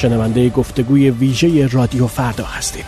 شنونده گفتگوی ویژه رادیو فردا هستید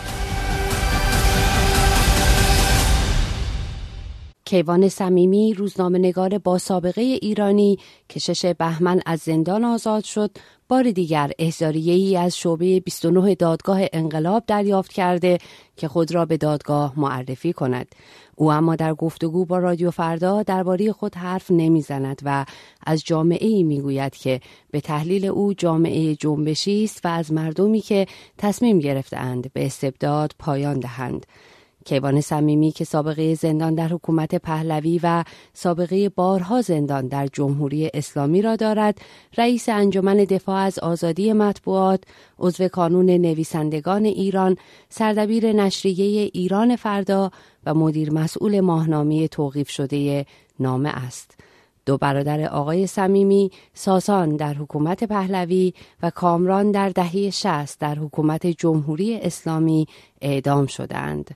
کیوان صمیمی روزنامه نگار با سابقه ایرانی که شش بهمن از زندان آزاد شد. بار دیگر احضاریه ای از شعبه 29 دادگاه انقلاب دریافت کرده که خود را به دادگاه معرفی کند. او اما در گفتگو با رادیو فردا درباره خود حرف نمی‌زند و از جامعه ای می‌گوید که به تحلیل او جامعه جنبشی است و از مردمی که تصمیم گرفتند به استبداد پایان دهند. کیوان صمیمی که سابقه زندان در حکومت پهلوی و سابقه بارها زندان در جمهوری اسلامی را دارد رئیس انجمن دفاع از آزادی مطبوعات عضو کانون نویسندگان ایران سردبیر نشریه ایران فردا و مدیر مسئول ماهنامه توقیف شده نامه است دو برادر آقای صمیمی ساسان در حکومت پهلوی و کامران در دهه شست در حکومت جمهوری اسلامی اعدام شدند.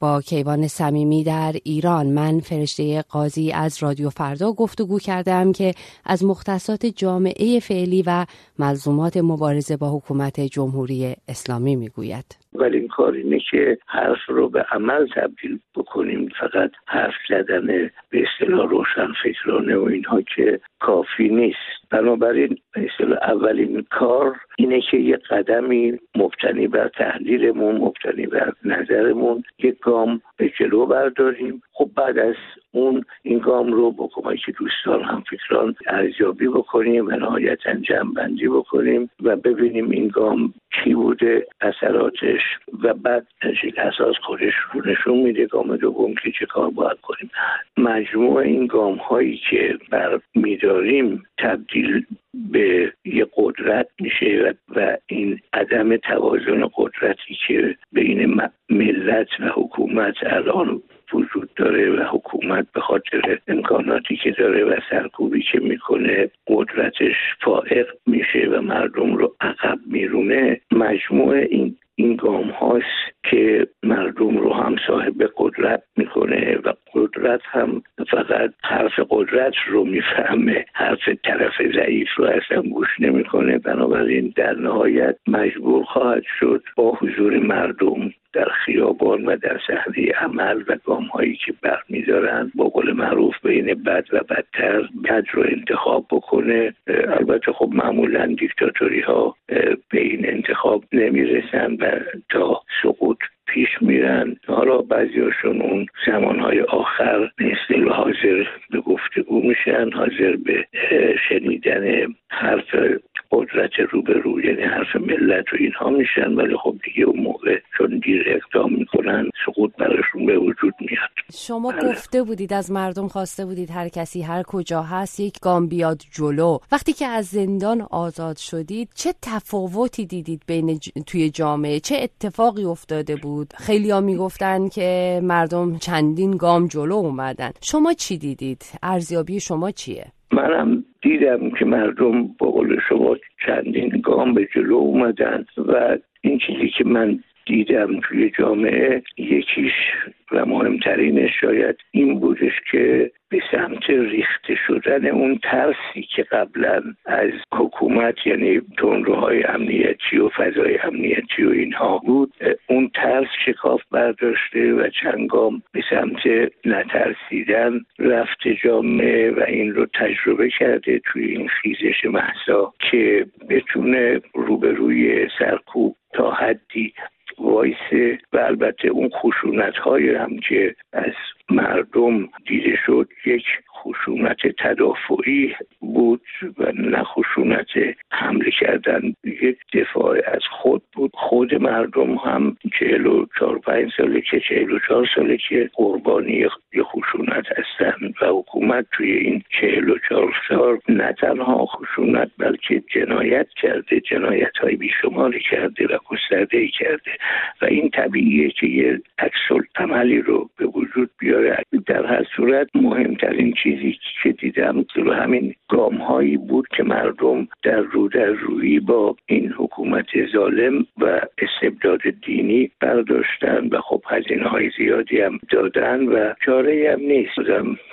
با کیوان صمیمی در ایران. من فرشته قاضی از رادیو فردا گفتگو کردم که از مختصات جامعه فعلی و ملزومات مبارزه با حکومت جمهوری اسلامی می‌گوید. ولی این کار اینه که حرف رو به عمل تبدیل بکنیم. فقط حرف زدن به اصطلاح روشن فکرانه و اینها که کافی نیست. بنابراین اصطلاح اولین کار اینه که یه قدمی مبتنی بر تحلیلمون مبتنی بر نظرمون یک گام به جلو برداریم. خب بعد از اون این گام رو با کمک دوستان هم فکران ارزیابی بکنیم و نهایتا جمعبندی بکنیم و ببینیم این گام چی بوده اثراتش و بعد اساس خودش رو نشون میده گام دوم که چه کار باید کنیم. مجموع این گام هایی که بر میداریم تبدیل به یه قدرت میشه و این عدم توازن قدرتی که بین ملت و حکومت الان وجود داره و حکومت به خاطر امکاناتی که داره و سرکوبی که می‌کنه قدرتش فائق میشه و مردم رو عقب میرونه مجموع این این گام هاست که مردم رو هم صاحب قدرت می‌کنه و قدرت هم فقط حرف قدرت رو می‌فهمه حرف طرف ضعیف رو اصلا گوش نمی‌کنه. بنابراین در نهایت مجبور خواهد شد با حضور مردم در خیابان و در صحنه عمل و گام هایی که برمیدارن با قول معروف بین بد و بدتر بد رو انتخاب بکنه. البته خب معمولا دیکتاتوری ها به این انتخاب نمی‌رسن و تا سقوط پیش میرن. حالا بعضیاشون اون زمانهای آخر مثل حاضر به گفتگو میشن حاضر به شنیدن حرف قدرت روبرو یعنی حرف ملت و اینها میشن. ولی خب دیگه موقع چون دیر اقدام می‌کنن سقوط براشون به وجود میاد. شما بله. گفته بودید از مردم خواسته بودید هر کسی هر کجا هست یک گام بیاد جلو. وقتی که از زندان آزاد شدید چه تفاوتی دیدید بین توی جامعه؟ چه اتفاقی افتاده بود؟ خیلی ها می‌گفتن که مردم چندین گام جلو اومدن. شما چی دیدید؟ ارزیابی شما چیه؟ منم دیدم که مردم با قول شما چندین گام به جلو اومدن و این چیزی که من دیدم توی جامعه یکیش و مهمترینش شاید این بودش که به سمت ریخته شدن اون ترسی که قبلا از حکومت یعنی تندروهای امنیتی و فضای امنیتی و اینها بود اون ترس شکاف برداشته و چنگام به سمت نترسیدن رفته جامعه و این رو تجربه کرده توی این خیزش محسا که بتونه روبروی سرکوب تا حدی وایسه و البته اون خشونت های هم که از مردم دیده شد یک خشونت تدافعی بود و نه خشونت حمله کردن. یک دفاع از خود بود. خود مردم هم چهل و چهار پنج ساله که چهل و چهار ساله که قربانی خشونت هستن و حکومت توی این چهل و چهار سال نه تنها خشونت بلکه جنایت کرده جنایت های بیشماری کرده و گسترده کرده. و این طبیعیه که یه عکس عملی رو به وجود بیاره. در هر صورت مهمترین چیزی که دیدم رو همین گام هایی بود که مردم در رو در روی با این حکومت ظالم و استبداد دینی برداشتن و خب هزینه های زیادی هم دادن و چاره هم نیست.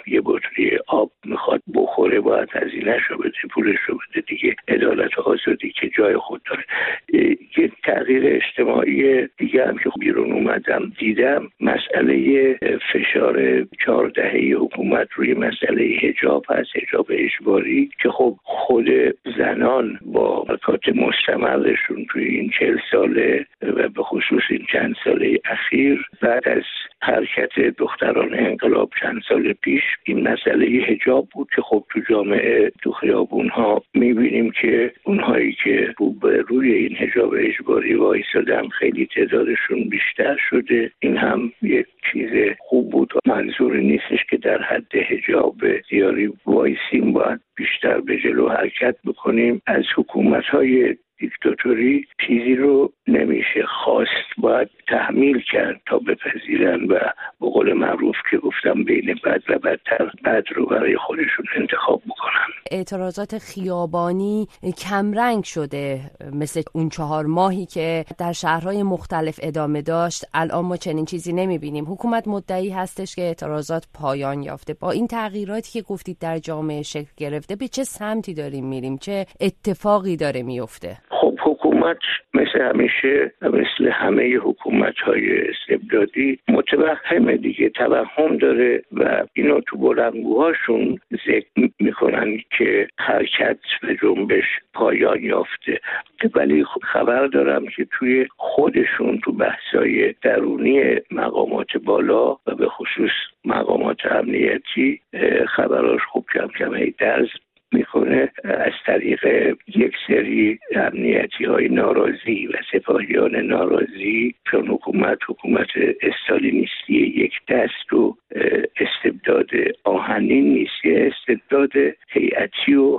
یه بطری آب می‌خواد بخوره باید هزینه شو بده پولش رو بده دیگه عدالت و آزادی که جای خود داره. های دیگه هم که بیرون اومدم دیدم مسئله فشار چهار دهه حکومت روی مسئله هجاب هست هجاب اجباری که خب خود زنان با حرکات مستمرشون توی این چل ساله و به خصوص این چند ساله اخیر بعد از حرکت دختران انقلاب چند سال پیش این مسئله هجاب بود که خب تو جامعه تو خیابون ها می‌بینیم که اونهایی که روی این هجاب اجباری وایسادن خیلی تعدادشون بیشتر شده. این هم یک چیز خوب بود منظور نیستش که در حد هجاب دیاری وایسیم باید بیشتر به جلو حرکت بکنیم. از حکومت های دیکتاتوری چیزی رو نمیشه خواست باید تحمیل کرد تا بپذیرن و به قول معروف که گفتم بین بد و بدتر بد رو برای خودشون انتخاب بکنن. اعتراضات خیابانی کمرنگ شده مثل اون چهار ماهی که در شهرهای مختلف ادامه داشت. الان ما چنین چیزی نمی‌بینیم. حکومت مدعی هستش که اعتراضات پایان یافته. با این تغییراتی که گفتید در جامعه شکل گرفته به چه سمتی داریم میریم؟ چه اتفاقی داره میفته خب حکومت مثل همیشه مثل همه حکومت های استبدادی متوهم دیگه توهم داره و اینو تو بلنگوهاشون ذکر می‌کنن که حرکت به جنبش پایان یافته. ولی خبر دارم که توی خودشون تو بحثای درونی مقامات بالا و به خصوص مقامات امنیتی خبراش خوب کم کم درز می‌کنه از طریق یک سری امنیتی های ناراضی و سپاهیان ناراضی چون حکومت حکومت استالینیستی یک دست و استبداد آهنین نیست یه استبداد هیئتی و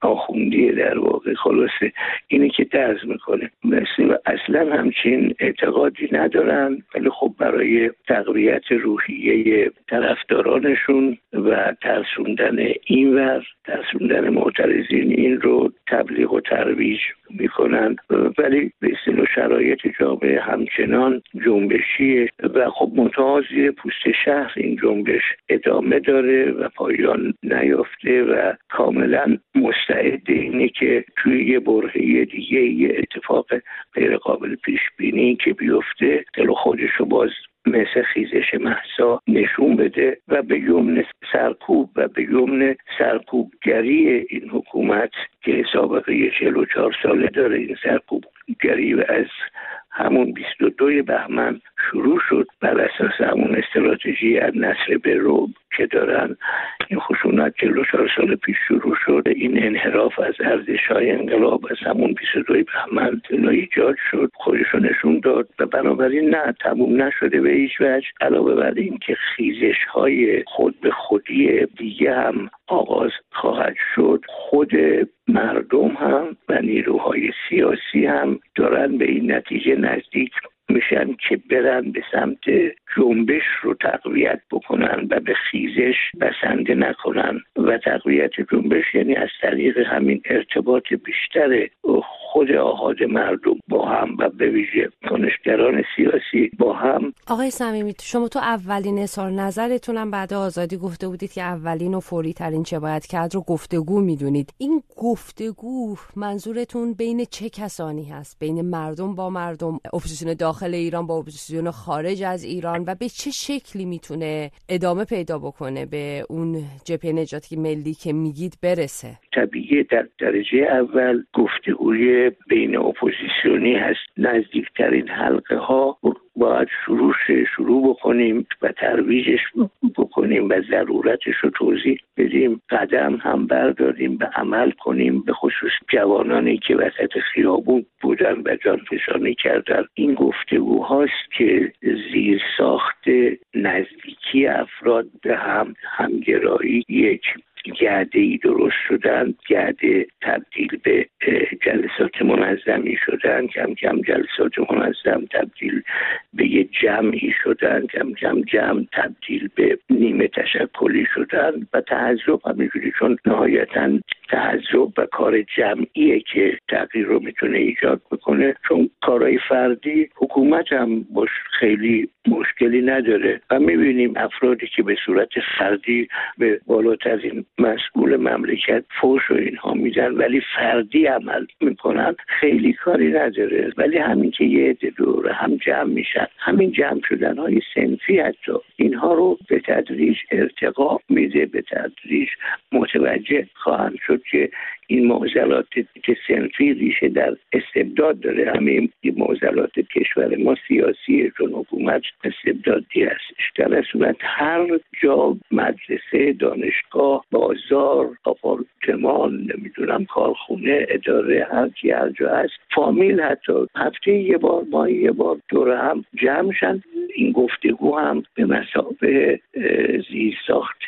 آخوندی در واقع خلاصه اینه که درز می‌کنه. مثل اصلا همچین اعتقادی ندارن ولی خب برای تقویت روحیه طرفدارانشون و ترسوندن اینور ترسوندن معترضین این رو تبلیغ و ترویج می‌کنن ولی به اصطلاح شرایط جامعه همچنان جنبشیه و خب منتها زیر پوست شهر این جنبش ادامه داره و پایان نیافته و کاملا مستعد اینه که توی یه برهه دیگه یه اتفاق غیر قابل پیش بینی که بیفته دل خودش رو باز مثل خیزش محسا نشون بده و به یمن سرکوب و به یمن سرکوبگری این حکومت که سابقه 44 ساله داره این سرکوبگری و از همون 22 بهمن شروع شد بر اساس همون استراتژی از نصر به روب که دارن. این خشونت 44 سال پیش شروع شد. این انحراف از ارزش های انقلاب از همون 22 بهمن ایجاد شد. خودشو نشون داد و بنابراین نه تموم نشده به هیچ وجه. علاوه بر این که خیزش های خود به خودی دیگه هم آغاز خواهد شد. خود مردم هم و نیروهای سیاسی هم دارن به این نتیجه نزدیک میشن که برن به سمت جنبش رو تقویت بکنن و به خیزش بسنده نکنن. و تقویت جنبش یعنی از طریق همین ارتباط بیشتر خود آحاد مردم با هم و به ویژه کنشگران سیاسی با هم. آقای صمیمی شما تو اولین اظهار نظرتونم بعد آزادی گفته بودید که اولین و فوری ترین چه باید کرد رو گفتگو می‌دونید. این گفتگو منظورتون بین چه کسانی هست؟ بین مردم با مردم اپوزیسیون داخل ایران با اپوزیسیون خارج از ایران و به چه شکلی می‌تونه ادامه پیدا بکنه به اون جبهه نجاتی ملی که میگید برسه؟ طبیعی در درجه اول گفتگوی بین اپوزیسیونی هست. نزدیکترین حلقه ها باید شروع شروع بکنیم و ترویجش بکنیم و ضرورتش رو توضیح بدیم. قدم هم برداریم به عمل کنیم. به خصوص جوانانی که وسط خیابون بودن و جانفشانی کردن. این گفتگوهاست که زیر ساخت نزدیکی افراد به هم همگرایی یک گرده ای درست شدن گرده تبدیل به جلسات منظمی شدن کم کم جلسات منظم تبدیل به یه جمعی شدن کم کم جمع تبدیل به نیمه تشکلی شدن و تعذب همینجوری چون نهایتا تعذب و کار جمعیه که تغییر رو می‌تونه ایجاد بکنه. چون کارهای فردی حکومت هم باش خیلی مشکلی نداره و می‌بینیم افرادی که به صورت فردی به بالاترین مسئول مملکت فوش و اینها میدن ولی فردی عمل می‌کنن خیلی کاری نداره. ولی همین که یه عده دور هم جمع میشن همین جمع شدن های سنفی حتی اینها رو به تدریج ارتقا میده به تدریج متوجه خواهند شد. که این معضلات که سنفی ریشه در استبداد داره همه این معضلات کشور ما سیاسیه چون حکومت استبدادی هستش. در صورت هر جا مدرسه دانشگاه بازار آپارتمان نمی‌دونم کارخونه اداره هر کی هر جا هست فامیل حتی هفته یه بار ماه یه بار دور هم جمع شن. این گفتگو هم به مسابه زیرساخت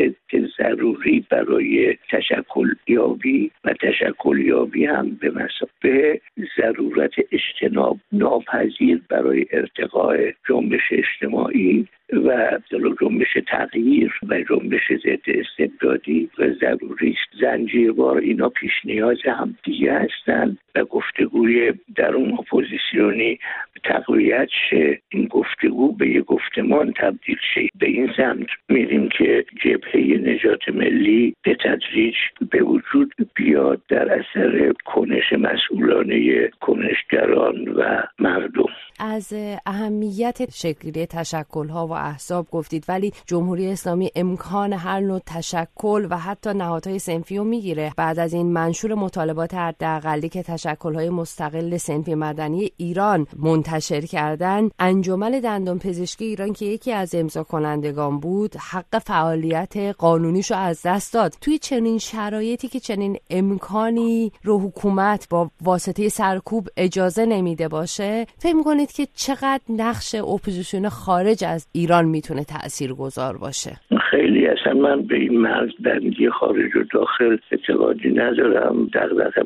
ضروری برای تشکل یابی و تشکل یابی هم به مسابه ضرورت اجتناب ناپذیر برای ارتقاء جنبش اجتماعی و جنبش تغییر و جنبش ضد استبدادی و ضروری است زنجیروار اینا پیش نیاز هم دیگه هستند و گفتگوی در اون اپوزیسیونی تقویت شه. این گفتگو به یه گفتمان تبدیل شه. به این سمت میریم که جبهه نجات ملی به تدریج به وجود بیاد در اثر کنش مسئولانه کنشگران و مردم. از اهمیت شکلی تشکل ها و احزاب گفتید ولی جمهوری اسلامی امکان هر نوع تشکل و حتی نهادهای صنفی رو می‌گیره. بعد از این منشور مطالبات حداقلی که تشکل های مستقل صنفی مدنی ایران منتشر کردن انجمن دندان پزشکی ایران که یکی از امضا کنندگان بود حق فعالیت قانونیش رو از دست داد. توی چنین شرایطی که چنین امکانی رو حکومت با واسطه سرکوب اجازه نمیده باشه فکر می‌کنید که چقدر نقش اپوزیسیون خارج از ایران می‌تونه تأثیر گذار باشه. خیلی اصلا من به این مرز بندی خارج و داخل اعتقادی ندارم.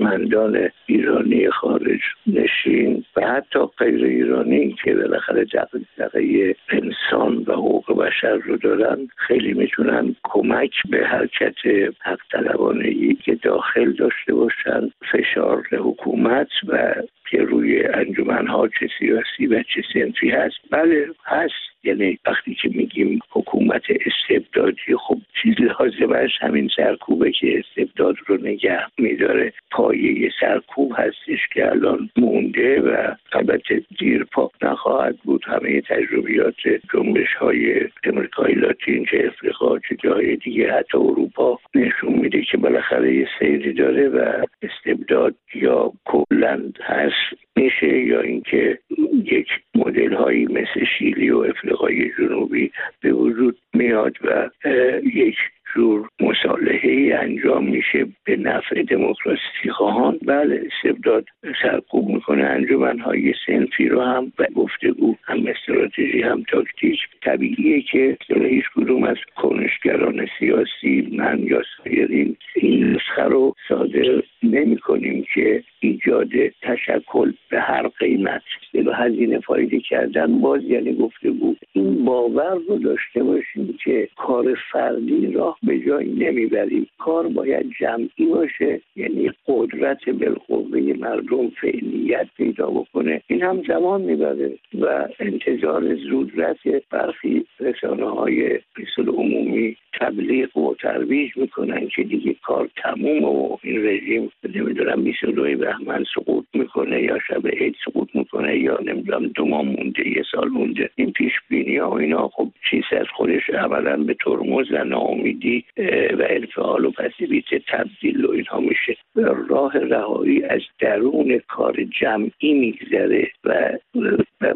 مندان ایرانی خارج نشین و حتی غیر ایرانی که بالاخره دقیقه انسان و حقوق بشر رو دارن خیلی می‌تونن کمک به حرکت حق که داخل داشته باشن فشار حکومت و که روی انجمنها چه سیاسی و چه سنفی هست. بله هست. یعنی وقتی که میگیم حکومت استبدادی خب چیز لازمش همین سرکوبه که استبداد رو نگه میداره. پایه سرکوب هستش که الان مونده و البته دیر پا نخواهد بود. همه تجربیات جنبش های امریکای لاتین چه افریقا جای دیگه حتی اروپا نشون میده که بالاخره یه سیری داره و استبداد یا کلند هست میشه یا اینکه یک مدل هایی مثل شیلی و افریقای جنوبی به وجود میاد و یک جور مصالحه انجام میشه به نفع دموکراسی خواهان. بله استبداد سرکوب می‌کنه انجمنهای سنفی رو هم و گفتگو هم استراتژی هم تاکتیک. طبیعیه که هیچ کدوم از کنشگران سیاسی من یا سایرین این نسخه رو صادر نمی کنیم که ایجاد تشکل به هر قیمت. به هزینه فایده کردن باز یعنی گفتگو این باور رو داشته باشیم که کار فردی راه به جایی نمی‌بریم. کار باید جمعی باشه یعنی قدرت بالقوه مردم فعلیت پیدا بکنه. این هم زمان می‌بره و انتظار زودرس برخی رسانه های عمومی تبلیغ و ترویج می‌کنن که دیگه کار تموم و این رژیم نمی‌دونم 22 بهمن سقوط می‌کنه یا شب عید سقوط می‌کنه یا نمی‌دونم دو ماه مونده یه سال مونده این پیش بینی ها اینا خب چیز از خودش اولا به ترمز و ناامیدی و انفعال و پسیویت تبدیل و اینها میشه. راه رهایی از درون کار جمعی میگذره و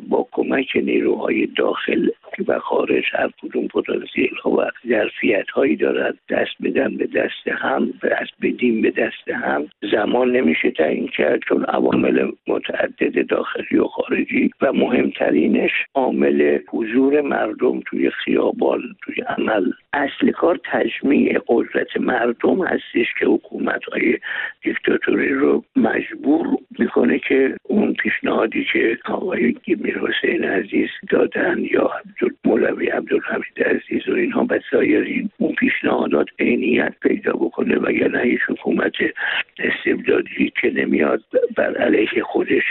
با کمک نیروهای داخل و خارج هر کدوم پتانسیل ها و ظرفیت هایی دارد دست بدن به دست هم دست بدیم به دست هم. زمان نمیشه تعیین کرد چون عوامل متعدد داخلی و خارجی و مهمترینش عامل حضور مردم توی خیابان توی عمل. اصل کار تجمیع قدرت مردم هستش که حکومت های دیکتاتوری رو مجبور می‌کنه که اون پیشنهادی که آقای میر حسین عزیز دادن یا مولوی عبدالحمید عزیز و اینها و سایرین اون پیشنهادات عینیت پیدا بکنه و یا هیچ حکومت استبدادی که نمیاد بر علیه خودش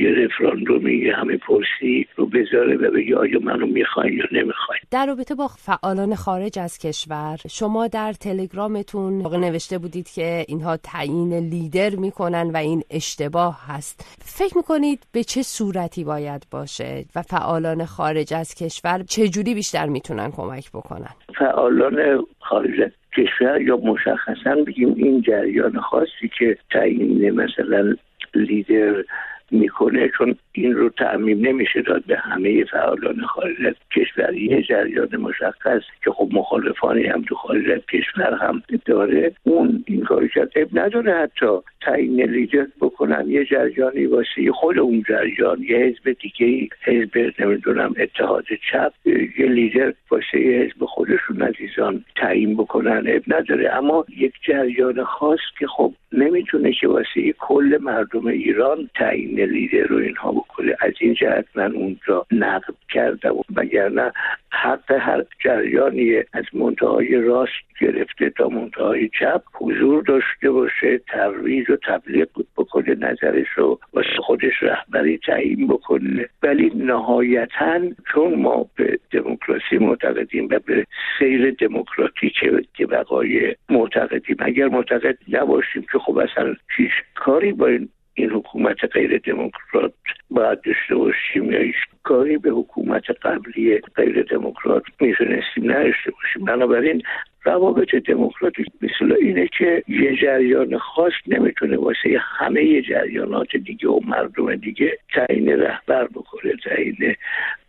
یه رفراندومی یه همه پرسی رو بذاره و بگه آیا منو می‌خواین یا نمی‌خواین. در رابطه با فعالان خارج از کشور. شما در تلگرامتون نوشته بودید که اینها تعیین لیدر می‌کنن و این اشتباه هست. فکر می‌کنید به چه صورتی باید باشه و فعالان خارج از کشور چه جوری بیشتر می‌تونن کمک بکنن؟ فعالان خارج کشور یا مشخصا بگیم این جریان خاصی که تعیین مثلا لیدر می‌کنه چون این رو تعمیم نمیشه داد به همه فعالان خارج از کشور یه جریان مشخص که خب مخالفانی هم تو خارج از کشور هم داره. اون این کاری کرد. اب نداره حتی تعیین لیدر بکنن یه جریانی واسه خود اون جریان یه حزب دیگه حزب نمی‌دونم اتحاد چپ یه لیدر واسه یه حزب خودشون عزیزان تعیین بکنن. اب نداره. اما یک جریان خاص که خب نمی‌تونه که واسه کل مردم ایران تعیین لیدر رو اینها بکنه. از این جهت من اونجا نقد کردم وگرنه حق هر جریانی از منتهای راست گرفته تا منتهای چپ حضور داشته باشه ترویج و تبلیغ بکنه نظرش رو واسه خودش رهبری تعیین بکنه. ولی نهایتا چون ما به دموکراسی معتقدیم و به سیر دموکراتیک که بقای معتقدیم اگر معتقد نباشیم که خب اصلا هیچ کاری با این این حکومت غیر دموکرات باید داشته باشیم یا هیچ کاری به حکومت قبلی غیر دموکرات می‌تونستیم نداشته باشیم. بنابراین روابط دموکراتیک مثل اینه که یه جریان خاص نمی‌تونه واسه همه جریانات دیگه و مردم دیگه تعیین رهبر بکنه تعیین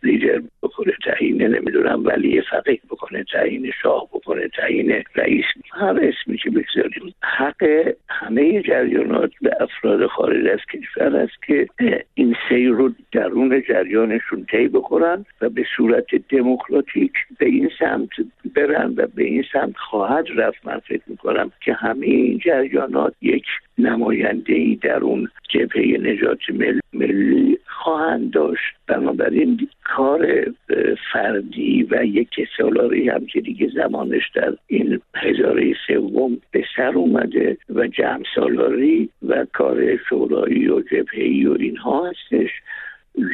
لیدر بکنه تعیین نمی‌دونم ولی فقیه بکنه تعیین شاه بکنه تعیین رئیس. هر اسمی که بگذاریم حق همه جریانات به افراد خارج از کشور است که این سیر رو درون جریانشون طی بکنن و به صورت دموکراتیک به این سمت برن و به این سمت خواهد رفت. من فکر می‌کنم که همه این جریانات یک نماینده ای در اون جبهه نجات ملی خواهند داشت. بنابراین کار فردی و یک سالاری هم که دیگه زمانش در این هزاره سوم به سر اومده و جمع سالاری و کار شورایی و جبهه و اینها هستش.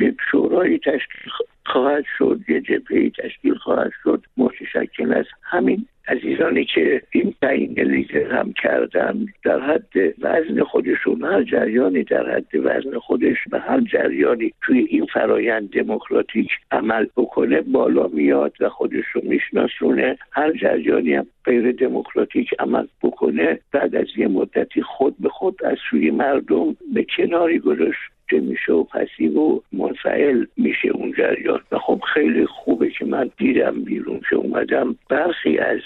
یک شورایی تشکیل خواهد شد یه جبهه تشکیل خواهد شد. متشکل از همین عزیزانی که این تعیین لیدر هم کردن در حد وزن خودشون هر جریانی در حد وزن خودش به هر جریانی توی این فرایند دموکراتیک عمل بکنه بالا میاد و خودش رو میشناسونه. هر جریانی هم غیر دموکراتیک عمل بکنه بعد از یه مدتی خود به خود از سوی مردم به کناری گذاشت. که میشه و پسیو و منفعل میشه اون جریان و خب خیلی خوبه که من دیدم بیرون که اومدم. برخی از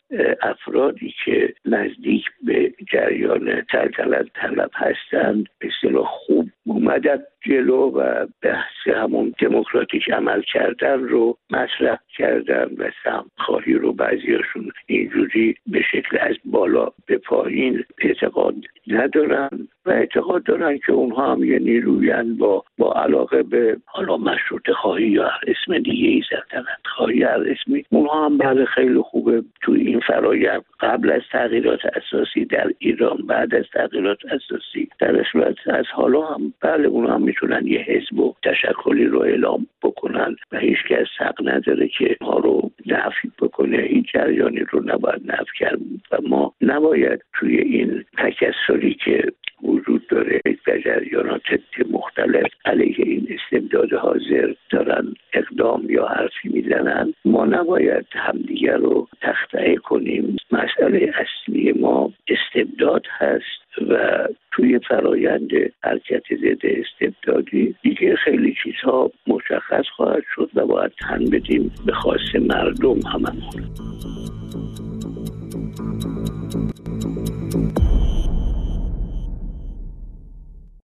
افرادی که نزدیک به جریان تلطلت طلب هستند به خوب اومدن. جلو و بحث همون دموکراتیک عمل کردن رو مطرح کردن و خواهی رو بعضیاشون اینجوری به شکل از بالا به پایین اعتقاد ندارن و اعتقاد دارن که اونها هم یه نیروین با با علاقه به حالا مشروط خواهی یا اسم دیگه ای سلطنت خواهی هر اسمی. اونها هم بله خیلی خوبه تو این فرایند. قبل از تغییرات اساسی در ایران بعد از تغییرات اساسی در صورت از حالا هم بله اونها هم می‌تونن یه حزب و تشکلی رو اعلام بکنن و هیچ کس حق نداره که ما رو نفی بکنه. این جریانی رو نباید نفی کرد و ما نباید توی این تکسری که وجود داره و جریانات مختلف علیه این استبداد حاضر دارن اقدام یا حرفی می‌زنن ما نباید همدیگر رو تخته کنیم. مسئله اصلی ما استبداد هست و توی فرایند حرکت ضد استبدادی دیگه خیلی چیزها مشخص خواهد شد و باید تن بدیم به خواست مردم هممون